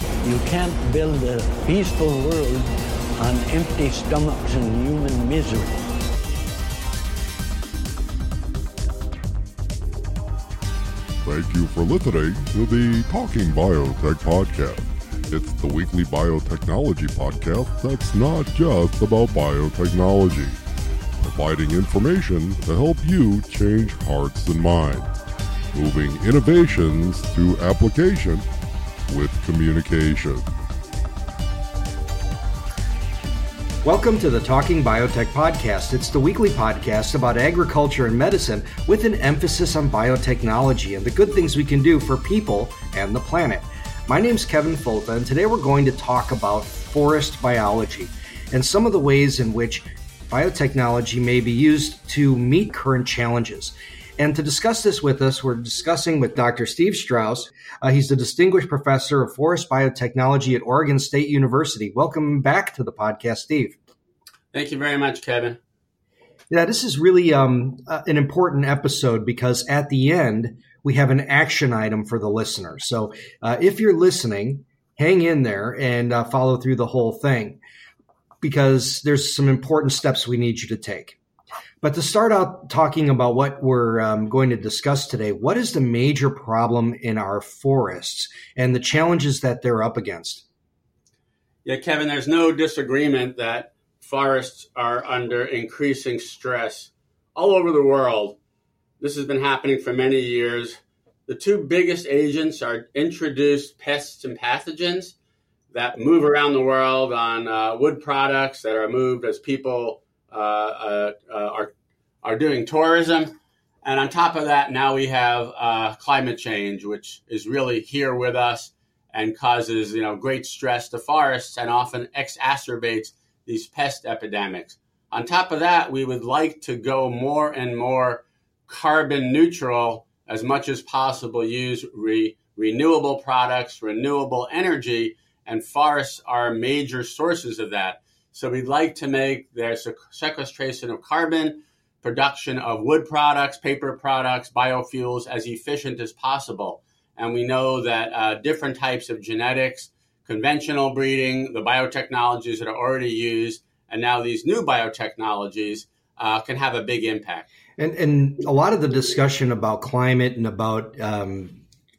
You can't build a peaceful world on empty stomachs and human misery. Thank you for listening to the Talking Biotech Podcast. It's the weekly biotechnology podcast that's not just about biotechnology, providing information to help you change hearts and minds, moving innovations to application communication. Welcome to the Talking Biotech Podcast. It's the weekly podcast about agriculture and medicine with an emphasis on biotechnology and the good things we can do for people and the planet. My name's Kevin Folta, and today we're going to talk about forest biology and some of the ways in which biotechnology may be used to meet current challenges. And to discuss this with us, we're discussing with Dr. Steve Strauss. Uh, he's the Distinguished Professor of Forest Biotechnology at Oregon State University. Welcome back to the podcast, Steve. Thank you very much, Kevin. Yeah, this is really um, uh, an important episode because at the end, we have an action item for the listener. So uh, if you're listening, hang in there and uh, follow through the whole thing because there's some important steps we need you to take. But to start out talking about what we're um, going to discuss today, what is the major problem in our forests and the challenges that they're up against? Yeah, Kevin, there's no disagreement that forests are under increasing stress all over the world. This has been happening for many years. The two biggest agents are introduced pests and pathogens that move around the world on uh, wood products that are moved as people uh, uh, uh, are are doing tourism, and on top of that, now we have climate change, which is really here with us and causes you know great stress to forests and often exacerbates these pest epidemics. On top of that, we would like to go more and more carbon neutral as much as possible, use re- renewable products, renewable energy, and forests are major sources of that. So we'd like to make their sequestration of carbon, production of wood products, paper products, biofuels as efficient as possible. And we know that uh, different types of genetics, conventional breeding, the biotechnologies that are already used, and now these new biotechnologies uh, can have a big impact. And, and a lot of the discussion about climate and about um,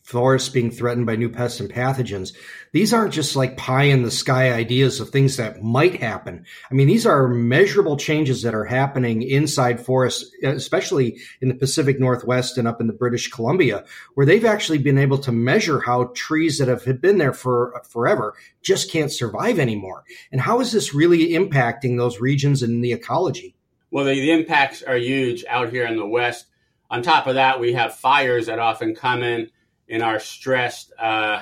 forests being threatened by new pests and pathogens. These aren't just like pie in the sky ideas of things that might happen. I mean, these are measurable changes that are happening inside forests, especially in the Pacific Northwest and up in the British Columbia, where they've actually been able to measure how trees that have been there for forever just can't survive anymore. And how is this really impacting those regions and the ecology? Well, the, the impacts are huge out here in the West. On top of that, we have fires that often come in in our stressed uh,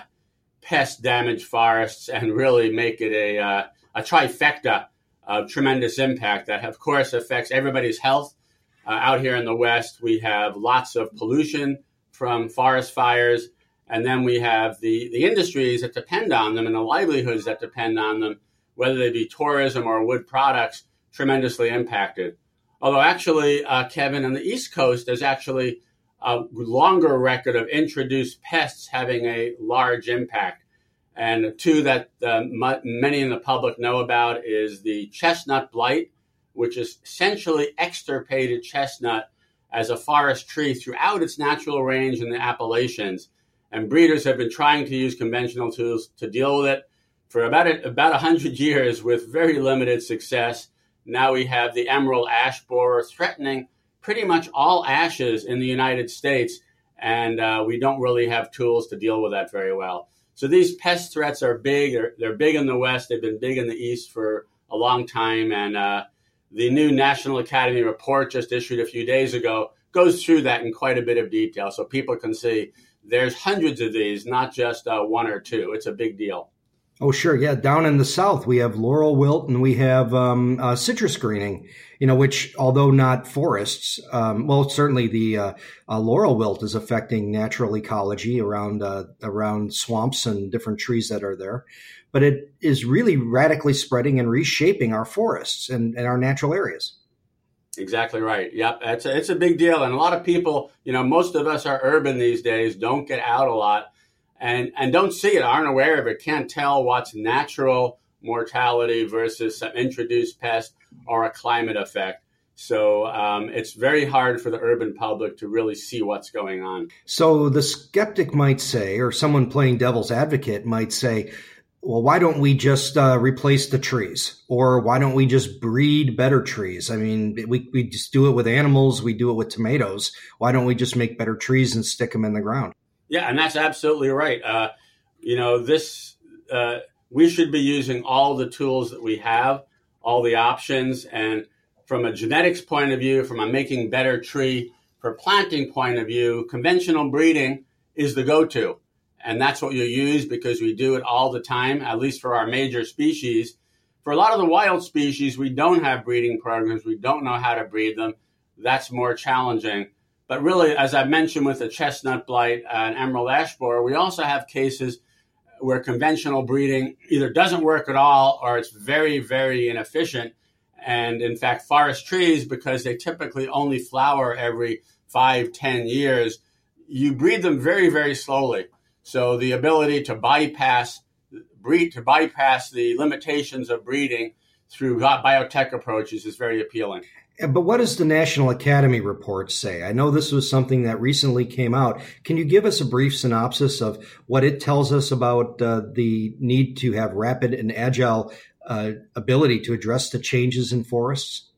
pest damaged forests and really make it a, uh, a trifecta of tremendous impact that, of course, affects everybody's health. Uh, out here in the West, we have lots of pollution from forest fires, and then we have the, the industries that depend on them and the livelihoods that depend on them, whether they be tourism or wood products, tremendously impacted. Although, actually, uh, Kevin, on the East Coast, there's actually a longer record of introduced pests having a large impact. And two that uh, many in the public know about is the chestnut blight, which is essentially extirpated chestnut as a forest tree throughout its natural range in the Appalachians. And breeders have been trying to use conventional tools to deal with it for about a, about 100 years with very limited success. Now we have the emerald ash borer threatening pretty much all ashes in the United States, and uh, we don't really have tools to deal with that very well. So these pest threats are big. They're, they're big in the West. They've been big in the East for a long time. And uh, the new National Academy report just issued a few days ago goes through that in quite a bit of detail so people can see there's hundreds of these, not just uh, one or two. It's a big deal. Oh, sure. Yeah. Down in the South, we have laurel wilt and we have um, uh, citrus greening, you know, which, although not forests, um, well, certainly the uh, uh, laurel wilt is affecting natural ecology around, uh, around swamps and different trees that are there. But it is really radically spreading and reshaping our forests and, and our natural areas. Exactly right. Yep. It's a, it's a big deal. And a lot of people, you know, most of us are urban these days, don't get out a lot and and don't see it, aren't aware of it, can't tell what's natural mortality versus some introduced pest or a climate effect. So um, it's very hard for the urban public to really see what's going on. So the skeptic might say, or someone playing devil's advocate might say, well, why don't we just uh, replace the trees? Or why don't we just breed better trees? I mean, we, we just do it with animals, we do it with tomatoes. Why don't we just make better trees and stick them in the ground? Yeah, and that's absolutely right. Uh, you know, this uh, we should be using all the tools that we have, all the options, and from a genetics point of view, from a making better tree for planting point of view, conventional breeding is the go-to, and that's what you use because we do it all the time. At least for our major species. For a lot of the wild species, we don't have breeding programs. We don't know how to breed them. That's more challenging. But really, as I mentioned with the chestnut blight and emerald ash borer, we also have cases where conventional breeding either doesn't work at all or it's very, very inefficient. And in fact, forest trees, because they typically only flower every five, ten years, you breed them very, very slowly. So the ability to bypass breed to bypass the limitations of breeding through biotech approaches is very appealing. But what does the National Academy report say? I know this was something that recently came out. Can you give us a brief synopsis of what it tells us about uh, the need to have rapid and agile uh, ability to address the changes in forests?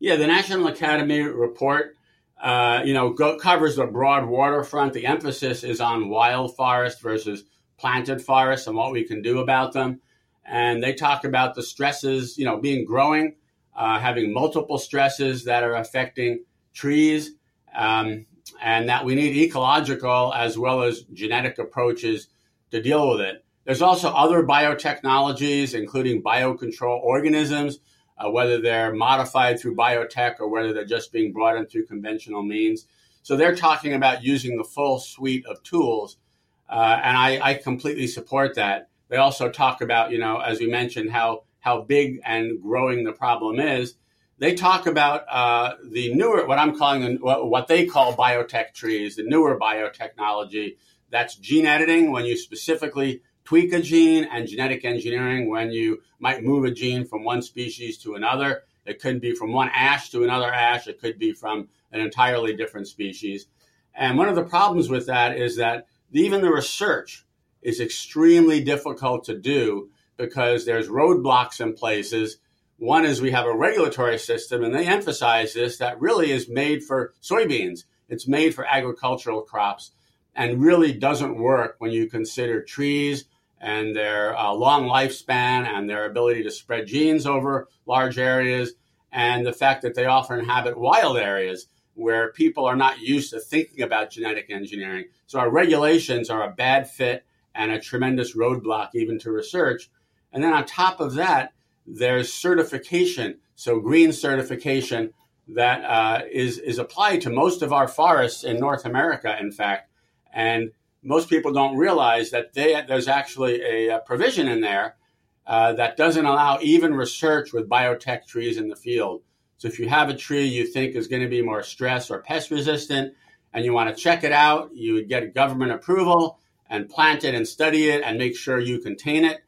Yeah, the National Academy report, uh, you know, go, covers the broad waterfront. The emphasis is on wild forest versus planted forests and what we can do about them. And they talk about the stresses, you know, being growing uh, having multiple stresses that are affecting trees, um, and that we need ecological as well as genetic approaches to deal with it. There's also other biotechnologies, including biocontrol organisms, uh, whether they're modified through biotech or whether they're just being brought in through conventional means. So they're talking about using the full suite of tools, uh, and I, I completely support that. They also talk about, you know, as we mentioned, how how big and growing the problem is. They talk about uh, the newer, what I'm calling, the, what they call biotech trees, the newer biotechnology. That's gene editing when you specifically tweak a gene, and genetic engineering when you might move a gene from one species to another. It could be from one ash to another ash. It could be from an entirely different species. And one of the problems with that is that even the research is extremely difficult to do because there's roadblocks in places. One is we have a regulatory system, and they emphasize this that really is made for soybeans. It's made for agricultural crops and really doesn't work when you consider trees and their uh, long lifespan and their ability to spread genes over large areas and the fact that they often inhabit wild areas where people are not used to thinking about genetic engineering. So our regulations are a bad fit and a tremendous roadblock even to research and then on top of that, there's certification. So green certification that uh, is is applied to most of our forests in North America, in fact. And most people don't realize that they, there's actually a, a, provision in there uh, that doesn't allow even research with biotech trees in the field. So if you have a tree you think is going to be more stress or pest resistant, and you want to check it out, you would get government approval and plant it and study it and make sure you contain it.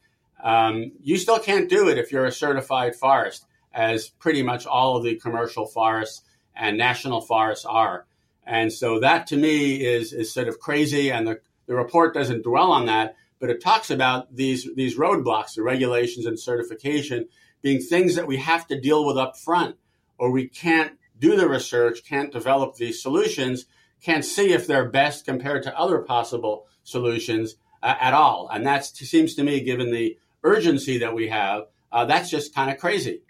Um, you still can't do it if you're a certified forest, as pretty much all of the commercial forests and national forests are. And so that to me is, is sort of crazy. And the, the report doesn't dwell on that, but it talks about these, these roadblocks, the regulations and certification being things that we have to deal with up front, or we can't do the research, can't develop these solutions, can't see if they're best compared to other possible solutions uh, at all. And that seems to me, given the urgency that we have, uh, that's just kind of crazy.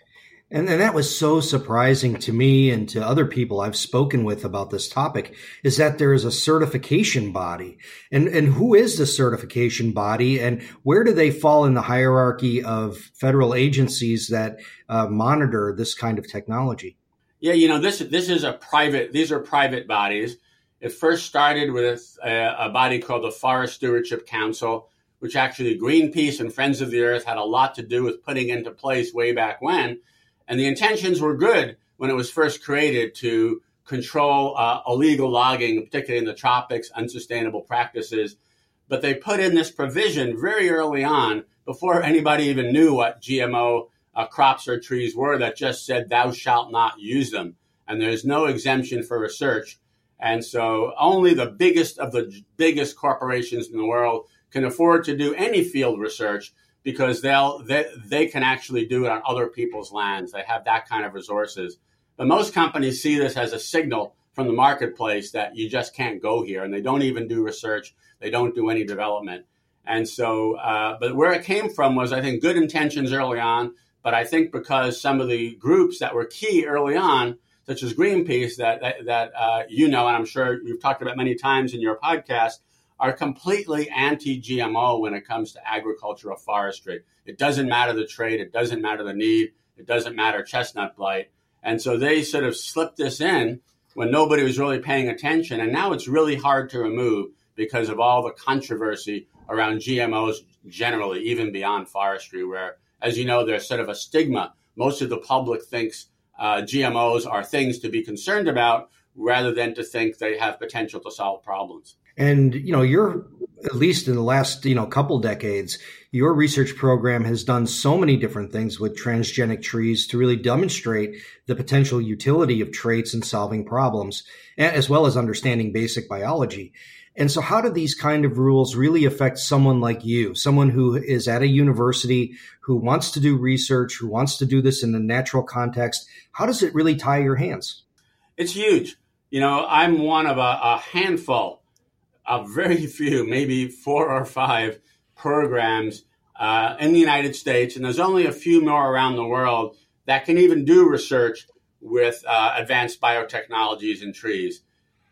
And, and that was so surprising to me and to other people I've spoken with about this topic is that there is a certification body. And, and who is the certification body and where do they fall in the hierarchy of federal agencies that uh, monitor this kind of technology? Yeah, you know, this, this is a private, these are private bodies. It first started with a, a body called the Forest Stewardship Council, which actually Greenpeace and Friends of the Earth had a lot to do with putting into place way back when and the intentions were good when it was first created to control uh, illegal logging, particularly in the tropics, unsustainable practices. But they put in this provision very early on, before anybody even knew what GMO uh, crops or trees were, that just said, thou shalt not use them. And there's no exemption for research. And so only the biggest of the biggest corporations in the world can afford to do any field research because they'll they, they can actually do it on other people's lands. They have that kind of resources. But most companies see this as a signal from the marketplace that you just can't go here, and they don't even do research. They don't do any development. And so, uh, but where it came from was, I think, good intentions early on. But I think because some of the groups that were key early on, such as Greenpeace, that that, that uh, you know, and I'm sure you've talked about many times in your podcast, are completely anti GMO when it comes to agricultural forestry. It doesn't matter the trade, it doesn't matter the need, it doesn't matter chestnut blight. And so they sort of slipped this in when nobody was really paying attention. And now it's really hard to remove because of all the controversy around GMOs generally, even beyond forestry, where, as you know, there's sort of a stigma. Most of the public thinks uh, GMOs are things to be concerned about rather than to think they have potential to solve problems. And you know, you're at least in the last you know couple decades, your research program has done so many different things with transgenic trees to really demonstrate the potential utility of traits in solving problems, as well as understanding basic biology. And so, how do these kind of rules really affect someone like you, someone who is at a university, who wants to do research, who wants to do this in a natural context? How does it really tie your hands? It's huge. You know, I'm one of a, a handful a very few, maybe four or five programs uh, in the United States, and there's only a few more around the world that can even do research with uh, advanced biotechnologies in trees.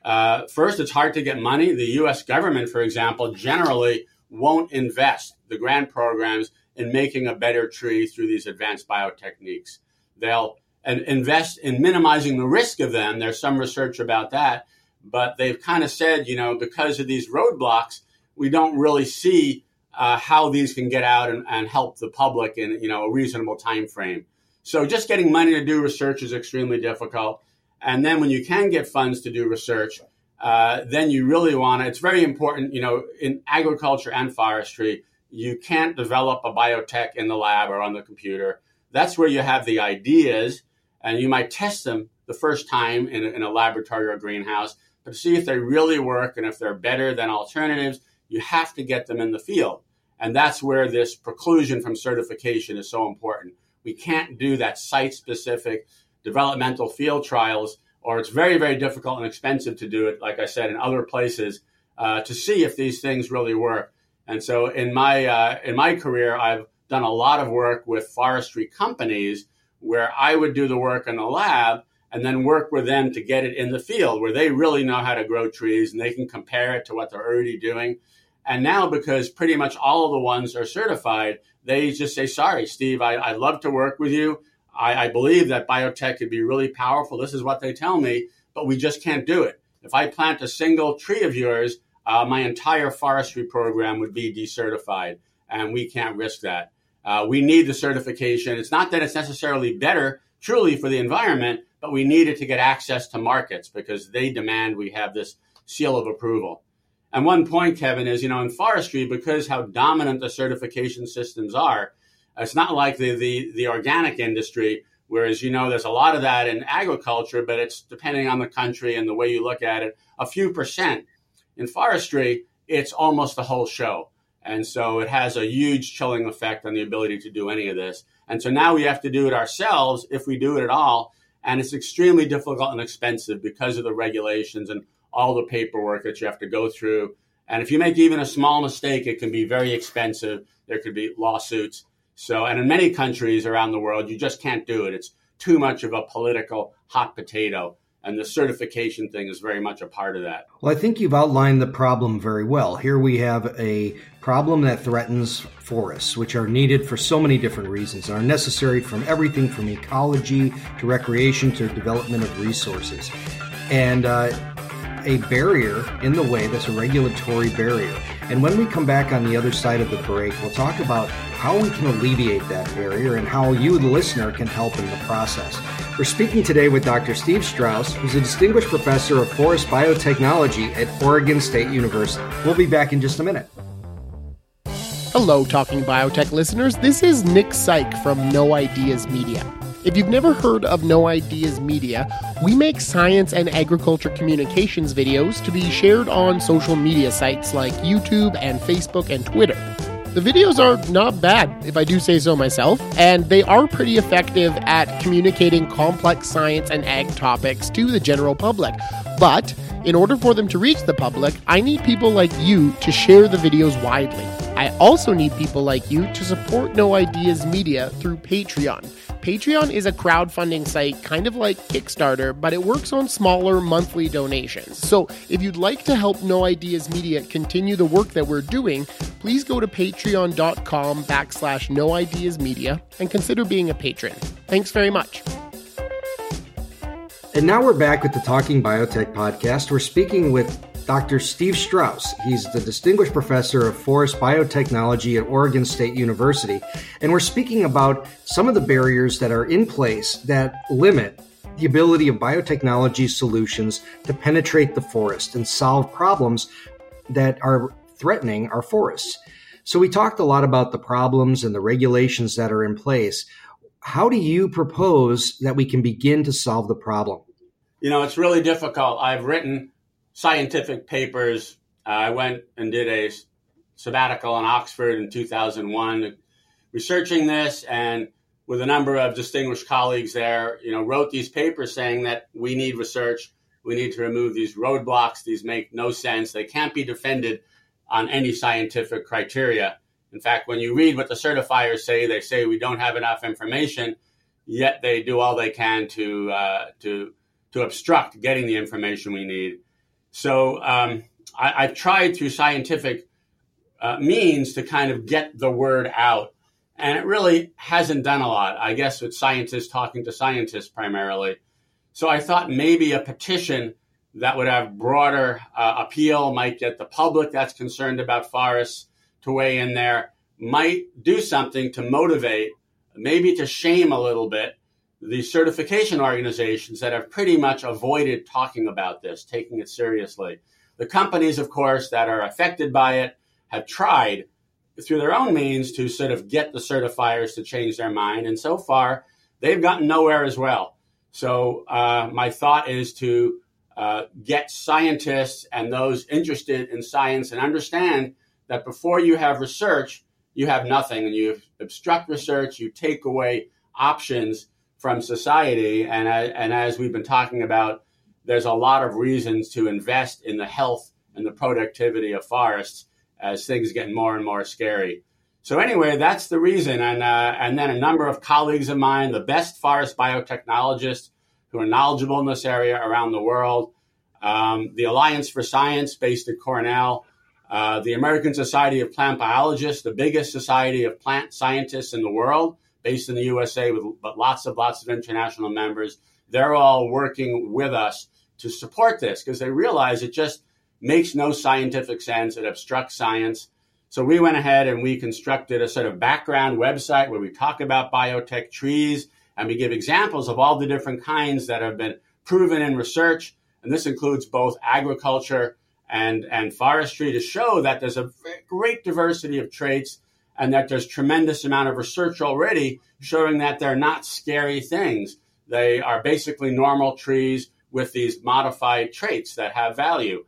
Uh, first, it's hard to get money. The US government, for example, generally won't invest the grant programs in making a better tree through these advanced biotechniques. They'll invest in minimizing the risk of them. There's some research about that, but they've kind of said, you know, because of these roadblocks, we don't really see uh, how these can get out and, and, help the public in you know a reasonable time frame. So just getting money to do research is extremely difficult. And then when you can get funds to do research, uh, then you really want to. It's very important, you know, in agriculture and forestry, you can't develop a biotech in the lab or on the computer. That's where you have the ideas, and you might test them the first time in a, in a laboratory or a greenhouse to see if they really work and if they're better than alternatives, you have to get them in the field. And that's where this preclusion from certification is so important. We can't do that site specific developmental field trials, or it's very, very difficult and expensive to do it, like I said, in other places uh, to see if these things really work. And so in my, uh, in my career, I've done a lot of work with forestry companies where I would do the work in the lab and then work with them to get it in the field where they really know how to grow trees and they can compare it to what they're already doing. And now, because pretty much all of the ones are certified, they just say, sorry, Steve, I, I love to work with you. I, I believe that biotech could be really powerful. This is what they tell me, but we just can't do it. If I plant a single tree of yours, uh, my entire forestry program would be decertified, and we can't risk that. Uh, we need the certification. It's not that it's necessarily better truly for the environment, but we needed to get access to markets because they demand we have this seal of approval. And one point, Kevin, is you know in forestry because how dominant the certification systems are, it's not like the the, the organic industry. Whereas you know there's a lot of that in agriculture, but it's depending on the country and the way you look at it, a few percent. In forestry, it's almost the whole show. And so it has a huge chilling effect on the ability to do any of this. And so now we have to do it ourselves if we do it at all. And it's extremely difficult and expensive because of the regulations and all the paperwork that you have to go through. And if you make even a small mistake, it can be very expensive. There could be lawsuits. So, and in many countries around the world, you just can't do it. It's too much of a political hot potato. And the certification thing is very much a part of that. Well, I think you've outlined the problem very well. Here we have a problem that threatens forests, which are needed for so many different reasons, are necessary from everything from ecology to recreation to development of resources. And uh, a barrier in the way that's a regulatory barrier. And when we come back on the other side of the break, we'll talk about how we can alleviate that barrier and how you, the listener, can help in the process. We're speaking today with Dr. Steve Strauss, who's a distinguished professor of forest biotechnology at Oregon State University. We'll be back in just a minute. Hello, Talking Biotech listeners. This is Nick Saik from Know Ideas Media. If you've never heard of Know Ideas Media, we make science and agriculture communications videos to be shared on social media sites like YouTube and Facebook and Twitter. The videos are not bad, if I do say so myself, and they are pretty effective at communicating complex science and ag topics to the general public. But in order for them to reach the public, I need people like you to share the videos widely. I also need people like you to support Know Ideas Media through Patreon. Patreon is a crowdfunding site kind of like Kickstarter, but it works on smaller monthly donations. So if you'd like to help Know Ideas Media continue the work that we're doing, please go to patreon.com backslash no ideas media and consider being a patron. Thanks very much. And now we're back with the Talking Biotech podcast. We're speaking with Dr. Steve Strauss. He's the Distinguished Professor of Forest Biotechnology at Oregon State University. And we're speaking about some of the barriers that are in place that limit the ability of biotechnology solutions to penetrate the forest and solve problems that are threatening our forests. So, we talked a lot about the problems and the regulations that are in place. How do you propose that we can begin to solve the problem? You know, it's really difficult. I've written scientific papers. Uh, I went and did a sabbatical in Oxford in 2001, researching this, and with a number of distinguished colleagues there, you know, wrote these papers saying that we need research, we need to remove these roadblocks. These make no sense. They can't be defended on any scientific criteria. In fact, when you read what the certifiers say, they say we don't have enough information, yet they do all they can to uh, to to obstruct getting the information we need. So um, I, have tried through scientific uh, means to kind of get the word out. And it really hasn't done a lot. I guess with scientists talking to scientists primarily. So I thought maybe a petition that would have broader uh, appeal might get the public that's concerned about forests to weigh in there, might do something to motivate, maybe to shame a little bit the certification organizations that have pretty much avoided talking about this, taking it seriously. The companies, of course, that are affected by it have tried through their own means to sort of get the certifiers to change their mind. And so far, they've gotten nowhere as well. So, uh, my thought is to uh, get scientists and those interested in science and understand that before you have research, you have nothing. And you obstruct research, you take away options from society. And, and as we've been talking about, there's a lot of reasons to invest in the health and the productivity of forests as things get more and more scary. So anyway, that's the reason. And, uh, and then a number of colleagues of mine, the best forest biotechnologists who are knowledgeable in this area around the world, um, the Alliance for Science based at Cornell, uh, the American Society of Plant Biologists, the biggest society of plant scientists in the world, based in the USA with but lots of lots of international members. They're all working with us to support this because they realize it just makes no scientific sense. It obstructs science. So we went ahead and we constructed a sort of background website where we talk about biotech trees and we give examples of all the different kinds that have been proven in research. And this includes both agriculture and, and forestry to show that there's a great diversity of traits and that there's tremendous amount of research already showing that they're not scary things. They are basically normal trees with these modified traits that have value.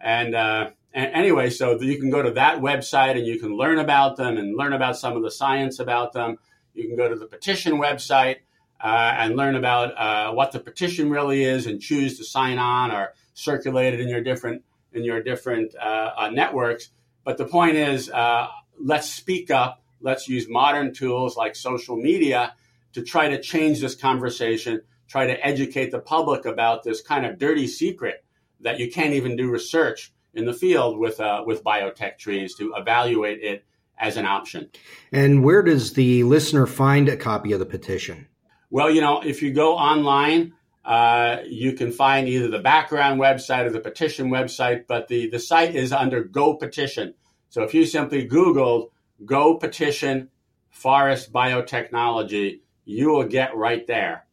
And, uh, anyway, so you can go to that website and you can learn about them and learn about some of the science about them. You can go to the petition website uh, and learn about uh, what the petition really is and choose to sign on or circulate it in your different in your different uh, uh networks. But the point is, uh, let's speak up. Let's use modern tools like social media to try to change this conversation. Try to educate the public about this kind of dirty secret that you can't even do research in the field with uh, with biotech trees to evaluate it as an option. And where does the listener find a copy of the petition? Well, you know, if you go online, uh, you can find either the background website or the petition website, but the, the site is under Go Petition. So if you simply Googled Go Petition Forest Biotechnology, you will get right there.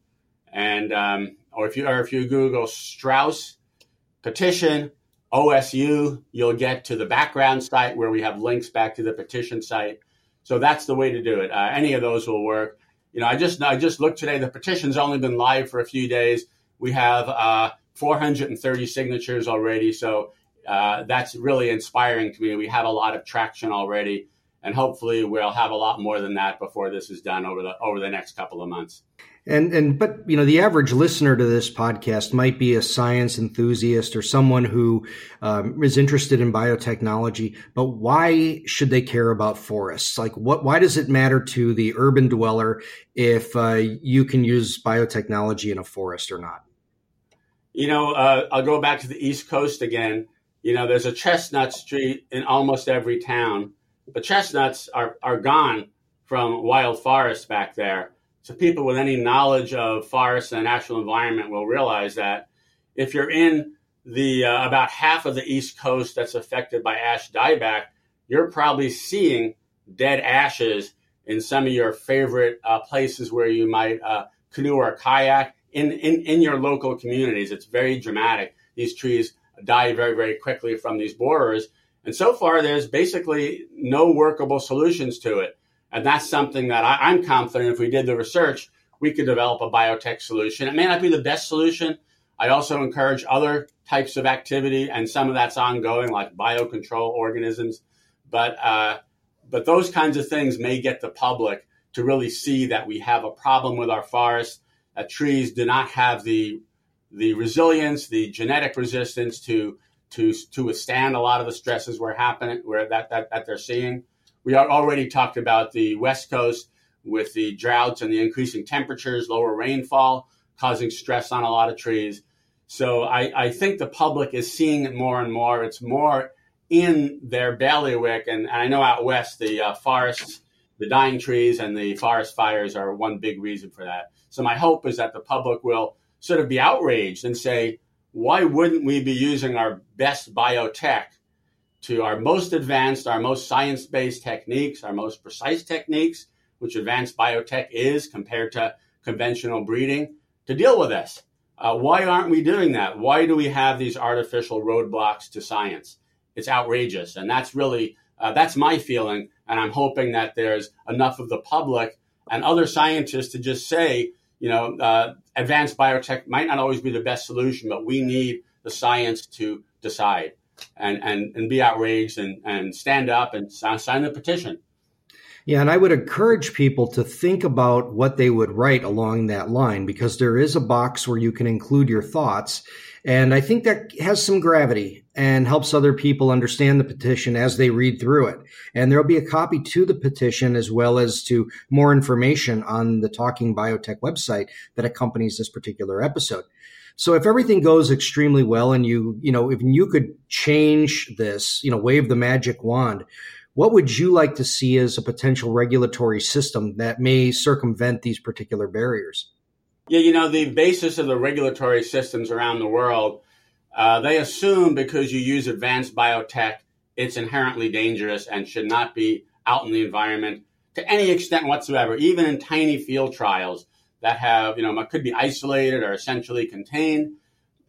And um, or if you or if you Google Strauss petition OSU, you'll get to the background site where we have links back to the petition site. So that's the way to do it. Uh, any of those will work. You know, I just I just looked today. The petition's only been live for a few days. We have uh, 430 signatures already. So uh, that's really inspiring to me. We have a lot of traction already, and hopefully we'll have a lot more than that before this is done over the over the next couple of months. And and but you know the average listener to this podcast might be a science enthusiast or someone who um, is interested in biotechnology. But why should they care about forests? Like what? Why does it matter to the urban dweller if uh, you can use biotechnology in a forest or not? You know, uh, I'll go back to the East Coast again. You know, there's a chestnut street in almost every town. but chestnuts are are gone from wild forests back there so people with any knowledge of forests and the natural environment will realize that if you're in the uh, about half of the East Coast that's affected by ash dieback, you're probably seeing dead ashes in some of your favorite uh, places where you might uh, canoe or kayak in, in, in your local communities. It's very dramatic. These trees die very, very quickly from these borers. And so far, there's basically no workable solutions to it. And that's something that I, I'm confident if we did the research, we could develop a biotech solution. It may not be the best solution. I also encourage other types of activity, and some of that's ongoing, like biocontrol organisms. But uh, but those kinds of things may get the public to really see that we have a problem with our forests. That trees do not have the the resilience, the genetic resistance to to to withstand a lot of the stresses we're happening, where that, that that they're seeing. We already talked about the West Coast with the droughts and the increasing temperatures, lower rainfall, causing stress on a lot of trees. So I, I think the public is seeing it more and more. It's more in their bailiwick. And, I know out west, the uh, forests, the dying trees, and the forest fires are one big reason for that. So my hope is that the public will sort of be outraged and say, why wouldn't we be using our best biotech to our most advanced, our most science based techniques, our most precise techniques, which advanced biotech is compared to conventional breeding, to deal with this. Uh, why aren't we doing that? Why do we have these artificial roadblocks to science? It's outrageous. And that's really, uh, that's my feeling. And I'm hoping that there's enough of the public and other scientists to just say, you know, uh, advanced biotech might not always be the best solution, but we need the science to decide and, and, and be outraged and, and stand up and sign the petition. Yeah, and I would encourage people to think about what they would write along that line because there is a box where you can include your thoughts. And I think that has some gravity and helps other people understand the petition as they read through it. And there'll be a copy to the petition as well as to more information on the Talking Biotech website that accompanies this particular episode. So if everything goes extremely well and you, you know, if you could change this, you know, wave the magic wand, what would you like to see as a potential regulatory system that may circumvent these particular barriers? Yeah, you know, the basis of the regulatory systems around the world, uh, they assume because you use advanced biotech, it's inherently dangerous and should not be out in the environment to any extent whatsoever, even in tiny field trials that have, you know, could be isolated or essentially contained.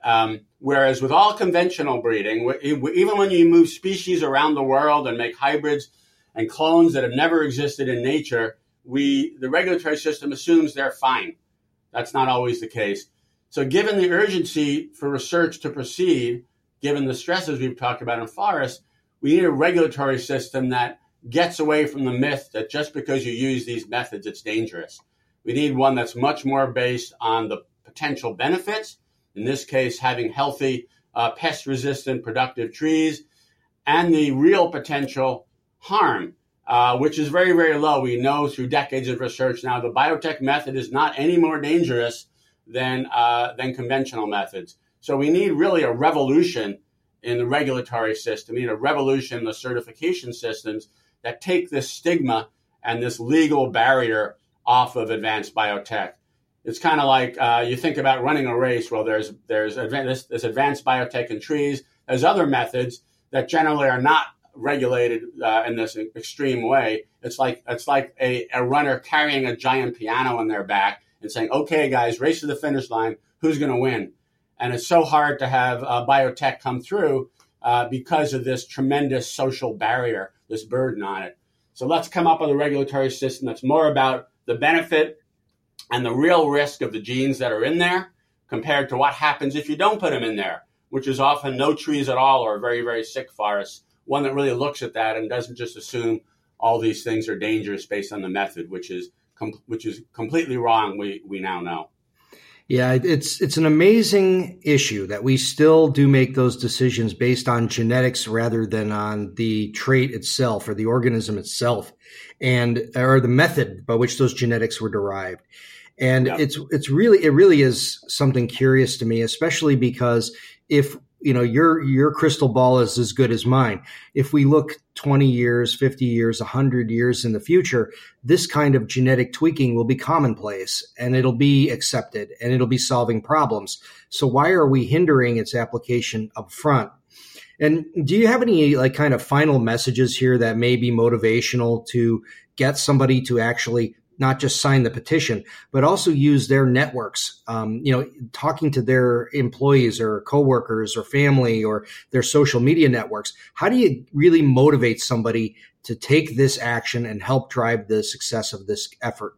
Um, whereas with all conventional breeding, even when you move species around the world and make hybrids and clones that have never existed in nature, we the regulatory system assumes they're fine. That's not always the case. So, given the urgency for research to proceed, given the stresses we've talked about in forests, we need a regulatory system that gets away from the myth that just because you use these methods, it's dangerous. We need one that's much more based on the potential benefits, in this case, having healthy, uh, pest resistant, productive trees, and the real potential harm, uh, which is very, very low. We know through decades of research now the biotech method is not any more dangerous than, uh, than conventional methods. So we need really a revolution in the regulatory system, we need a revolution in the certification systems that take this stigma and this legal barrier off of advanced biotech. It's kind of like uh, you think about running a race. Well, there's there's this, this advanced biotech in trees. There's other methods that generally are not regulated uh, in this extreme way. It's like it's like a, a runner carrying a giant piano on their back and saying, "Okay, guys, race to the finish line. Who's going to win?" And it's so hard to have uh, biotech come through uh, because of this tremendous social barrier, this burden on it. So let's come up with a regulatory system that's more about the benefit and the real risk of the genes that are in there compared to what happens if you don't put them in there, which is often no trees at all or very, very sick forests. One that really looks at that and doesn't just assume all these things are dangerous based on the method, which is com- which is completely wrong. We we now know. Yeah, it's it's an amazing issue that we still do make those decisions based on genetics rather than on the trait itself or the organism itself, and or the method by which those genetics were derived. And yeah. it's it's really it really is something curious to me, especially because if you know your your crystal ball is as good as mine. If we look 20 years 50 years 100 years in the future this kind of genetic tweaking will be commonplace and it'll be accepted and it'll be solving problems. So why are we hindering its application up front? And do you have any like kind of final messages here that may be motivational to get somebody to actually not just sign the petition, but also use their networks. Um, you know, talking to their employees or coworkers or family or their social media networks. How do you really motivate somebody to take this action and help drive the success of this effort?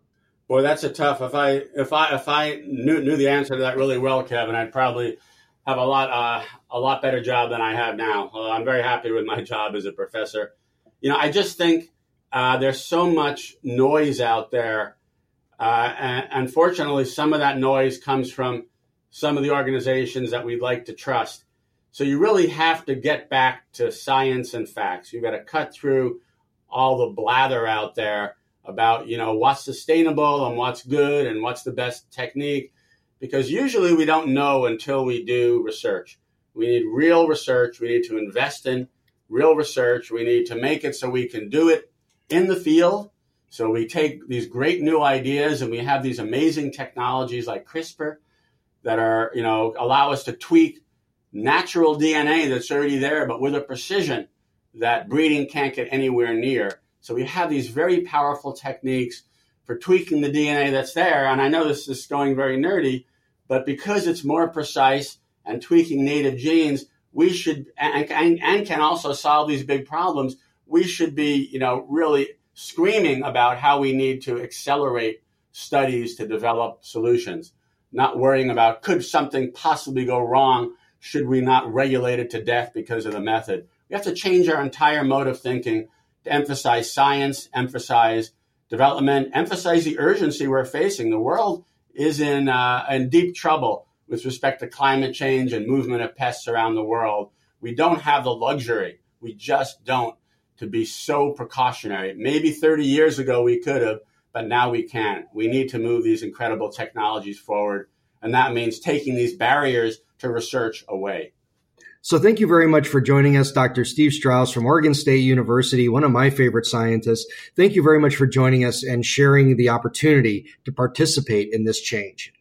Boy, that's a tough. If I if I if I knew knew the answer to that really well, Kevin, I'd probably have a lot uh, a lot better job than I have now. Uh, I'm very happy with my job as a professor. You know, I just think uh, there's so much noise out there. Uh, and unfortunately, some of that noise comes from some of the organizations that we'd like to trust. So you really have to get back to science and facts. You've got to cut through all the blather out there about, you know, what's sustainable and what's good and what's the best technique. Because usually we don't know until we do research. We need real research. We need to invest in real research. We need to make it so we can do it in the field. So we take these great new ideas and we have these amazing technologies like CRISPR that are, you know, allow us to tweak natural DNA that's already there, but with a precision that breeding can't get anywhere near. So we have these very powerful techniques for tweaking the DNA that's there. And I know this is going very nerdy, but because it's more precise and tweaking native genes, we should and, and, and can also solve these big problems we should be, you know, really screaming about how we need to accelerate studies to develop solutions, not worrying about could something possibly go wrong? Should we not regulate it to death because of the method? We have to change our entire mode of thinking to emphasize science, emphasize development, emphasize the urgency we're facing. The world is in, uh, in deep trouble with respect to climate change and movement of pests around the world. We don't have the luxury. We just don't to be so precautionary. Maybe 30 years ago we could have, but now we can't. We need to move these incredible technologies forward. And that means taking these barriers to research away. So thank you very much for joining us, Dr. Steve Strauss from Oregon State University, one of my favorite scientists. Thank you very much for joining us and sharing the opportunity to participate in this change.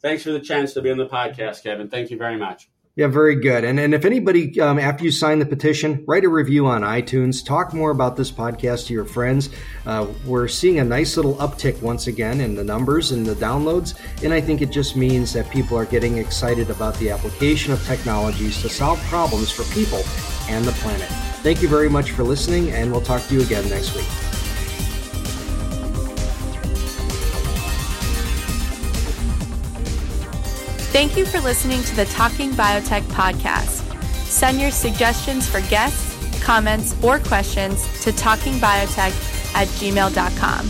Thanks for the chance to be on the podcast, Kevin. Thank you very much. Yeah, very good. And and if anybody um, after you sign the petition, write a review on iTunes. Talk more about this podcast to your friends. Uh, we're seeing a nice little uptick once again in the numbers and the downloads, and I think it just means that people are getting excited about the application of technologies to solve problems for people and the planet. Thank you very much for listening, and we'll talk to you again next week. Thank you for listening to the Talking Biotech podcast. Send your suggestions for guests, comments, or questions to talkingbiotech at gmail.com.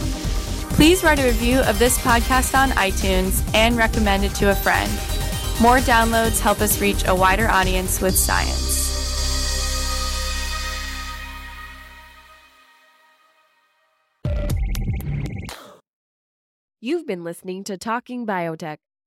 Please write a review of this podcast on iTunes and recommend it to a friend. More downloads help us reach a wider audience with science. You've been listening to Talking Biotech,